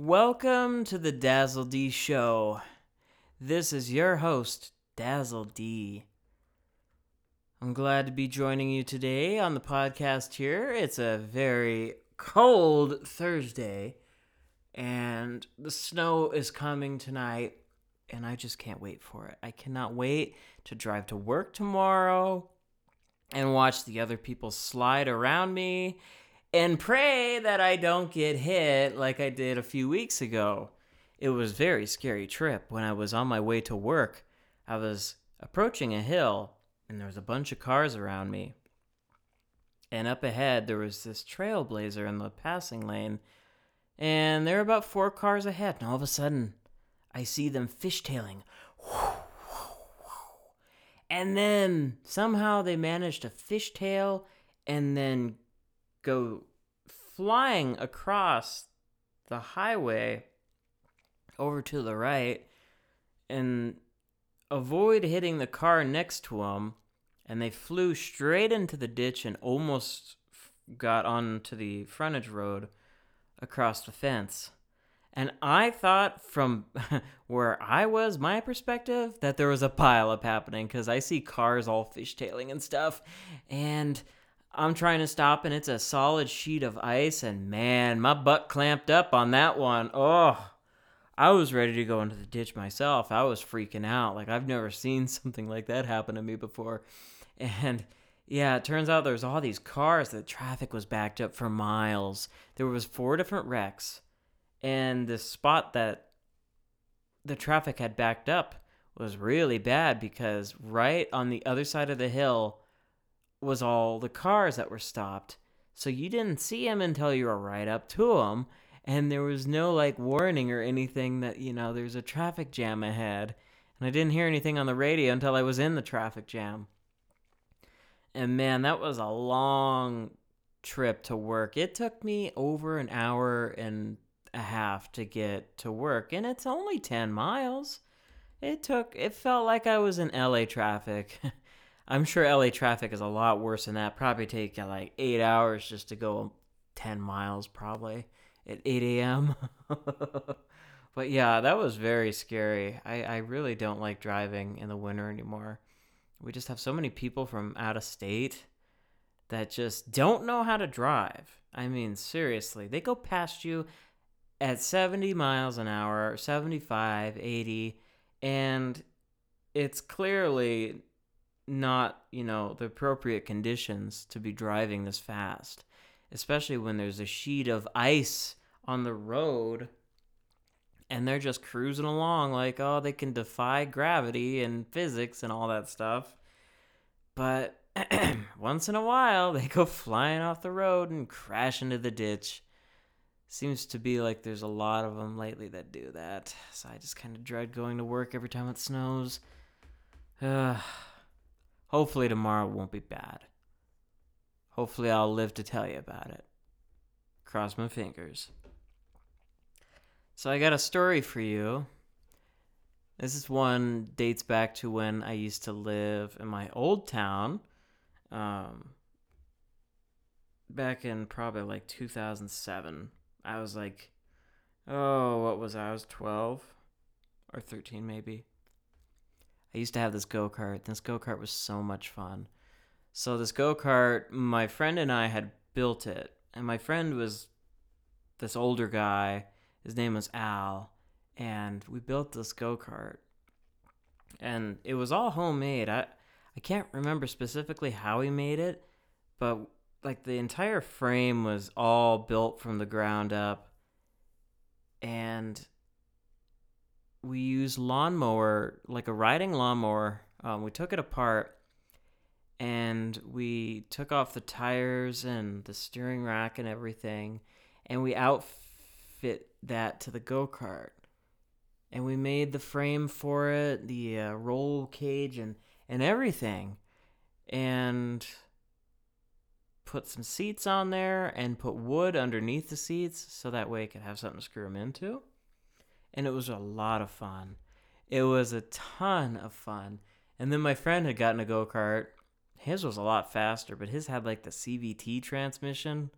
Welcome to the DazzleD Show. This is your host, DazzleD. I'm glad to be joining you today on the podcast here. It's a very cold Thursday, and the snow is coming tonight, and I just can't wait for it. I cannot wait to drive to work tomorrow and watch the other people slide around me and pray that I don't get hit like I did a few weeks ago. It was a very scary trip when I was on my way to work. I was approaching a hill and there was a bunch of cars around me. And up ahead there was this trailblazer in the passing lane and they're about 4 cars ahead and all of a sudden I see them fishtailing. And then somehow they managed to fishtail and then go flying across the highway over to the right and avoid hitting the car next to them and they flew straight into the ditch and almost got onto the frontage road across the fence and I thought from where I was, my perspective, that there was a pileup happening because I see cars all fishtailing and stuff. And I'm trying to stop, and it's a solid sheet of ice. And man, my butt clamped up on that one. Oh, I was ready to go into the ditch myself. I was freaking out. Like, I've never seen something like that happen to me before. And yeah, it turns out there's all these cars that traffic was backed up for miles. There was four different wrecks and the spot that the traffic had backed up was really bad because right on the other side of the hill was all the cars that were stopped. So you didn't see them until you were right up to them. And there was no like warning or anything that, you know, there's a traffic jam ahead. And I didn't hear anything on the radio until I was in the traffic jam. And man, that was a long trip to work. It took me over an hour and a half to get to work, and it's only 10 miles. It took, it felt like I was in LA traffic. I'm sure LA traffic is a lot worse than that. Probably take uh, like eight hours just to go 10 miles, probably at 8 a.m. but yeah, that was very scary. I, I really don't like driving in the winter anymore. We just have so many people from out of state that just don't know how to drive. I mean, seriously, they go past you at 70 miles an hour, 75, 80, and it's clearly not, you know, the appropriate conditions to be driving this fast, especially when there's a sheet of ice on the road and they're just cruising along like, oh, they can defy gravity and physics and all that stuff. But once in a while, they go flying off the road and crash into the ditch seems to be like there's a lot of them lately that do that. So I just kind of dread going to work every time it snows. Uh, hopefully tomorrow won't be bad. Hopefully I'll live to tell you about it. Cross my fingers. So I got a story for you. This is one dates back to when I used to live in my old town. Um, back in probably like 2007 I was like, oh, what was I? I was 12 or 13 maybe. I used to have this go kart. This go kart was so much fun. So, this go kart, my friend and I had built it. And my friend was this older guy. His name was Al. And we built this go kart. And it was all homemade. I, I can't remember specifically how we made it, but like the entire frame was all built from the ground up and we used lawnmower like a riding lawnmower um, we took it apart and we took off the tires and the steering rack and everything and we outfit that to the go-kart and we made the frame for it the uh, roll cage and and everything and put some seats on there and put wood underneath the seats so that way it could have something to screw them into. And it was a lot of fun. It was a ton of fun. And then my friend had gotten a go kart. His was a lot faster, but his had like the CVT transmission.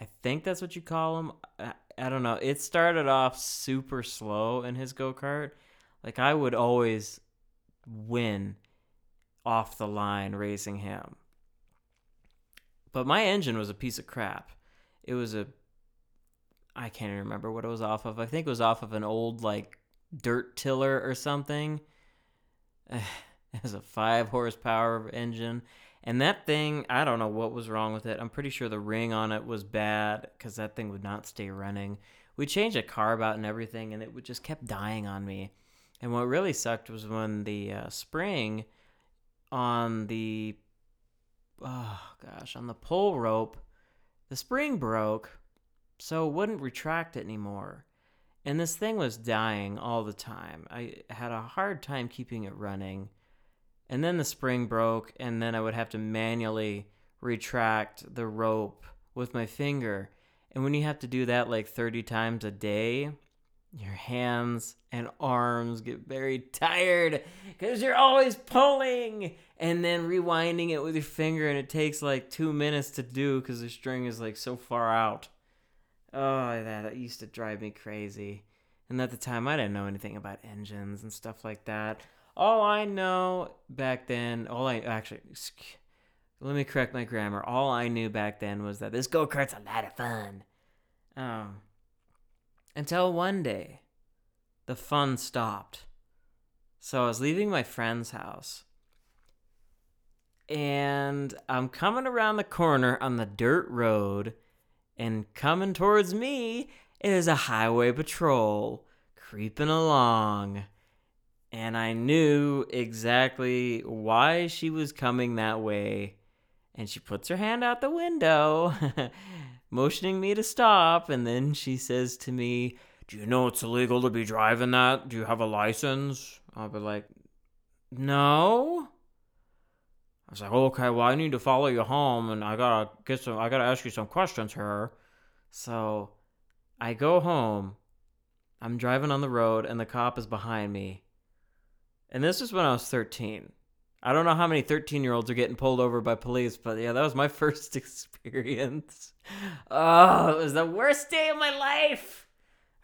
I think that's what you call them. I, I don't know. It started off super slow in his go kart. Like I would always win off the line racing him. But my engine was a piece of crap. It was a I can't even remember what it was off of. I think it was off of an old like dirt tiller or something. It was a 5 horsepower engine and that thing, I don't know what was wrong with it. I'm pretty sure the ring on it was bad cuz that thing would not stay running. We changed a carb out and everything and it would just kept dying on me. And what really sucked was when the uh, spring on the oh gosh, on the pull rope, the spring broke, so it wouldn't retract it anymore. And this thing was dying all the time. I had a hard time keeping it running. And then the spring broke, and then I would have to manually retract the rope with my finger. And when you have to do that like 30 times a day, your hands and arms get very tired because you're always pulling and then rewinding it with your finger and it takes like two minutes to do because the string is like so far out oh that, that used to drive me crazy and at the time i didn't know anything about engines and stuff like that all i know back then all i actually let me correct my grammar all i knew back then was that this go-kart's a lot of fun um until one day, the fun stopped. So I was leaving my friend's house. And I'm coming around the corner on the dirt road, and coming towards me is a highway patrol creeping along. And I knew exactly why she was coming that way. And she puts her hand out the window motioning me to stop. And then she says to me, Do you know it's illegal to be driving that? Do you have a license? I'll be like, No. I was like, oh, okay, well, I need to follow you home, and I gotta get some. I gotta ask you some questions here. So, I go home. I'm driving on the road, and the cop is behind me. And this is when I was 13. I don't know how many 13 year olds are getting pulled over by police, but yeah, that was my first experience. Oh, it was the worst day of my life.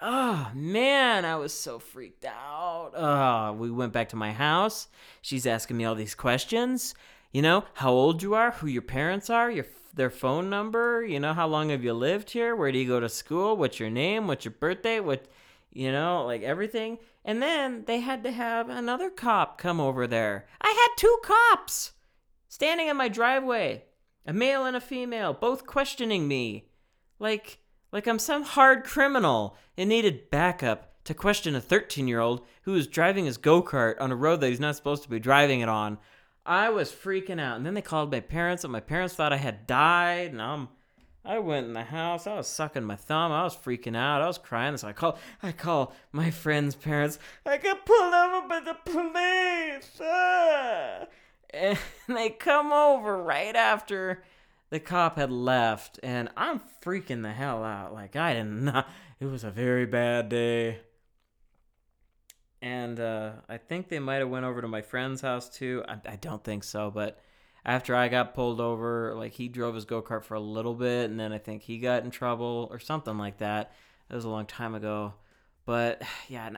Oh, man, I was so freaked out. Oh, we went back to my house. She's asking me all these questions. You know, how old you are, who your parents are, your their phone number, you know, how long have you lived here, where do you go to school, what's your name, what's your birthday, what you know, like everything. And then they had to have another cop come over there. I had two cops standing in my driveway, a male and a female, both questioning me. Like like I'm some hard criminal and needed backup to question a 13-year-old who was driving his go-kart on a road that he's not supposed to be driving it on. I was freaking out. And then they called my parents, and my parents thought I had died, and I'm I went in the house. I was sucking my thumb. I was freaking out. I was crying. So I call, I call my friend's parents. I got pulled over by the police. Ah! And they come over right after the cop had left, and I'm freaking the hell out. Like I did not. It was a very bad day. And uh, I think they might have went over to my friend's house too. I, I don't think so, but after I got pulled over, like he drove his go kart for a little bit, and then I think he got in trouble or something like that. It was a long time ago, but yeah,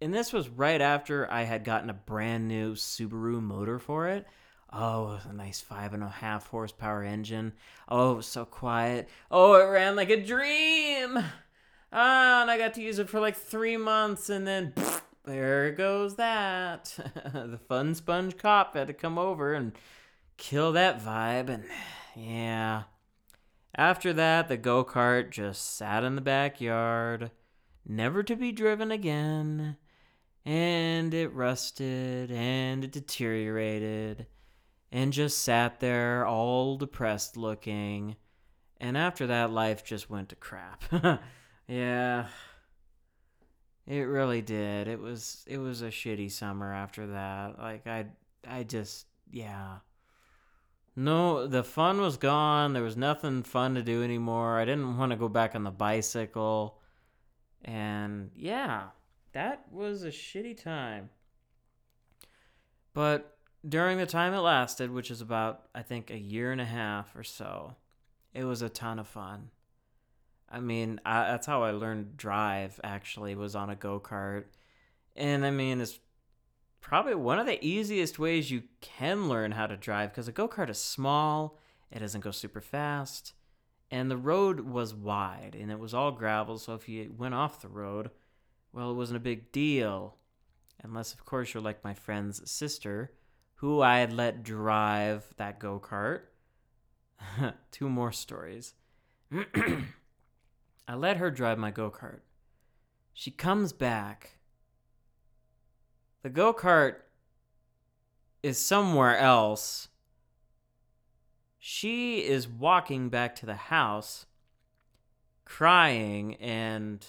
and this was right after I had gotten a brand new Subaru motor for it. Oh, it a nice five and a half horsepower engine. Oh, it was so quiet. Oh, it ran like a dream. Ah, and I got to use it for like three months, and then there goes that. the fun sponge cop had to come over and kill that vibe. And yeah. After that, the go kart just sat in the backyard, never to be driven again. And it rusted and it deteriorated and just sat there all depressed looking. And after that, life just went to crap. yeah. It really did. It was it was a shitty summer after that. Like I I just yeah. No, the fun was gone. There was nothing fun to do anymore. I didn't want to go back on the bicycle. And yeah, that was a shitty time. But during the time it lasted, which is about, I think, a year and a half or so, it was a ton of fun. I mean, I, that's how I learned drive. Actually, was on a go kart, and I mean, it's probably one of the easiest ways you can learn how to drive because a go kart is small. It doesn't go super fast, and the road was wide, and it was all gravel. So if you went off the road, well, it wasn't a big deal, unless of course you're like my friend's sister, who I had let drive that go kart. Two more stories. I let her drive my go kart. She comes back. The go kart is somewhere else. She is walking back to the house, crying, and,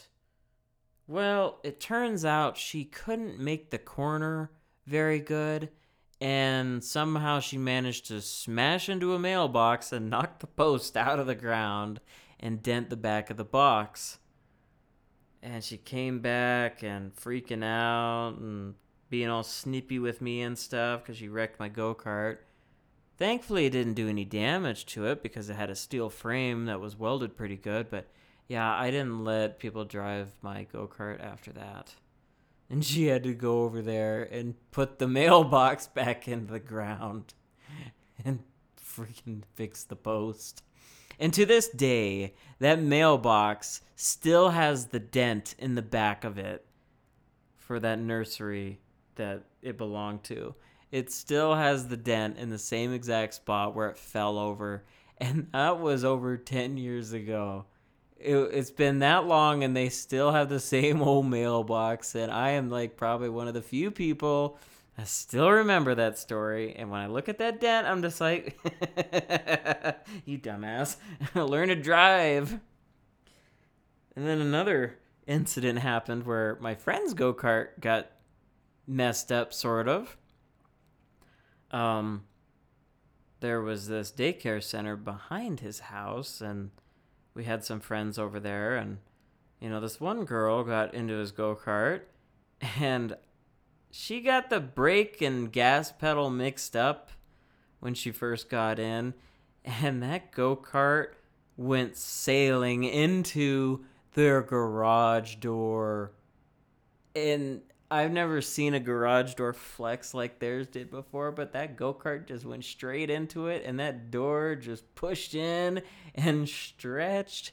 well, it turns out she couldn't make the corner very good, and somehow she managed to smash into a mailbox and knock the post out of the ground and dent the back of the box. And she came back and freaking out and being all snippy with me and stuff because she wrecked my go kart. Thankfully, it didn't do any damage to it because it had a steel frame that was welded pretty good. But yeah, I didn't let people drive my go kart after that. And she had to go over there and put the mailbox back in the ground and freaking fix the post. And to this day, that mailbox still has the dent in the back of it for that nursery that it belonged to. It still has the dent in the same exact spot where it fell over. And that was over 10 years ago. It, it's been that long and they still have the same old mailbox. And I am like probably one of the few people I still remember that story, and when I look at that dent, I'm just like, you dumbass, learn to drive. And then another incident happened where my friend's go kart got messed up, sort of. Um, there was this daycare center behind his house, and we had some friends over there, and you know, this one girl got into his go kart, and she got the brake and gas pedal mixed up when she first got in, and that go kart went sailing into their garage door. And I've never seen a garage door flex like theirs did before, but that go kart just went straight into it, and that door just pushed in and stretched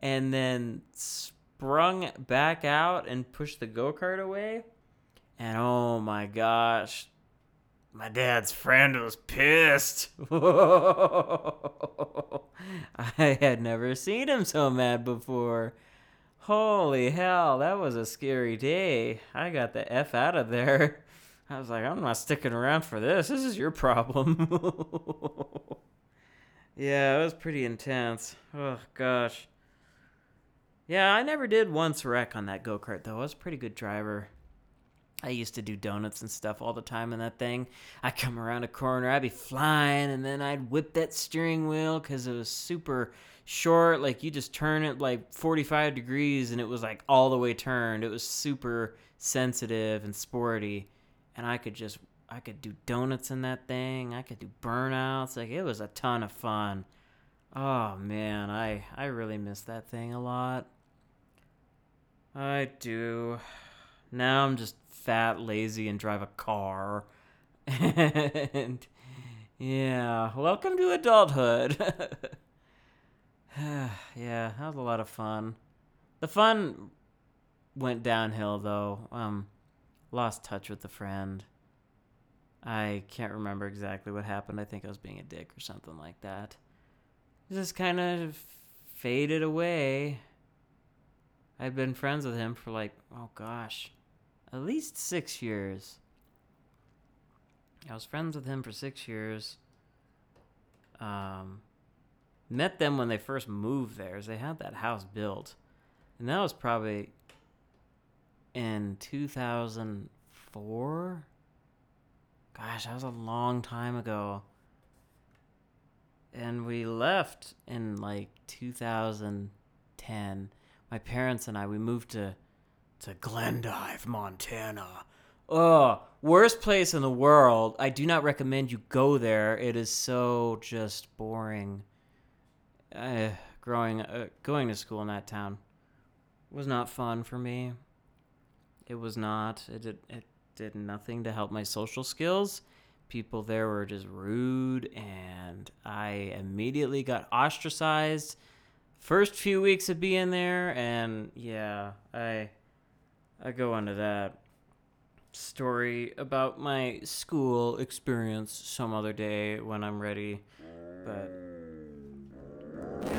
and then sprung back out and pushed the go kart away. And oh my gosh, my dad's friend was pissed. I had never seen him so mad before. Holy hell, that was a scary day. I got the F out of there. I was like, I'm not sticking around for this. This is your problem. yeah, it was pretty intense. Oh, gosh. Yeah, I never did once wreck on that go kart, though. I was a pretty good driver. I used to do donuts and stuff all the time in that thing. I'd come around a corner, I'd be flying, and then I'd whip that steering wheel because it was super short. Like you just turn it like 45 degrees and it was like all the way turned. It was super sensitive and sporty. And I could just, I could do donuts in that thing. I could do burnouts. Like it was a ton of fun. Oh man, I, I really miss that thing a lot. I do. Now I'm just fat, lazy, and drive a car. and yeah, welcome to adulthood. yeah, that was a lot of fun. The fun went downhill though. Um, lost touch with the friend. I can't remember exactly what happened. I think I was being a dick or something like that. Just kind of faded away. I'd been friends with him for like, oh gosh, at least six years. I was friends with him for six years. Um, met them when they first moved there. as They had that house built, and that was probably in 2004. Gosh, that was a long time ago. And we left in like 2010. My parents and I we moved to to Glendive, Montana. Oh, worst place in the world. I do not recommend you go there. It is so just boring. Uh, growing uh, going to school in that town was not fun for me. It was not. It did it did nothing to help my social skills. People there were just rude and I immediately got ostracized first few weeks of being there and yeah, I I go into that story about my school experience some other day when I'm ready. But mm.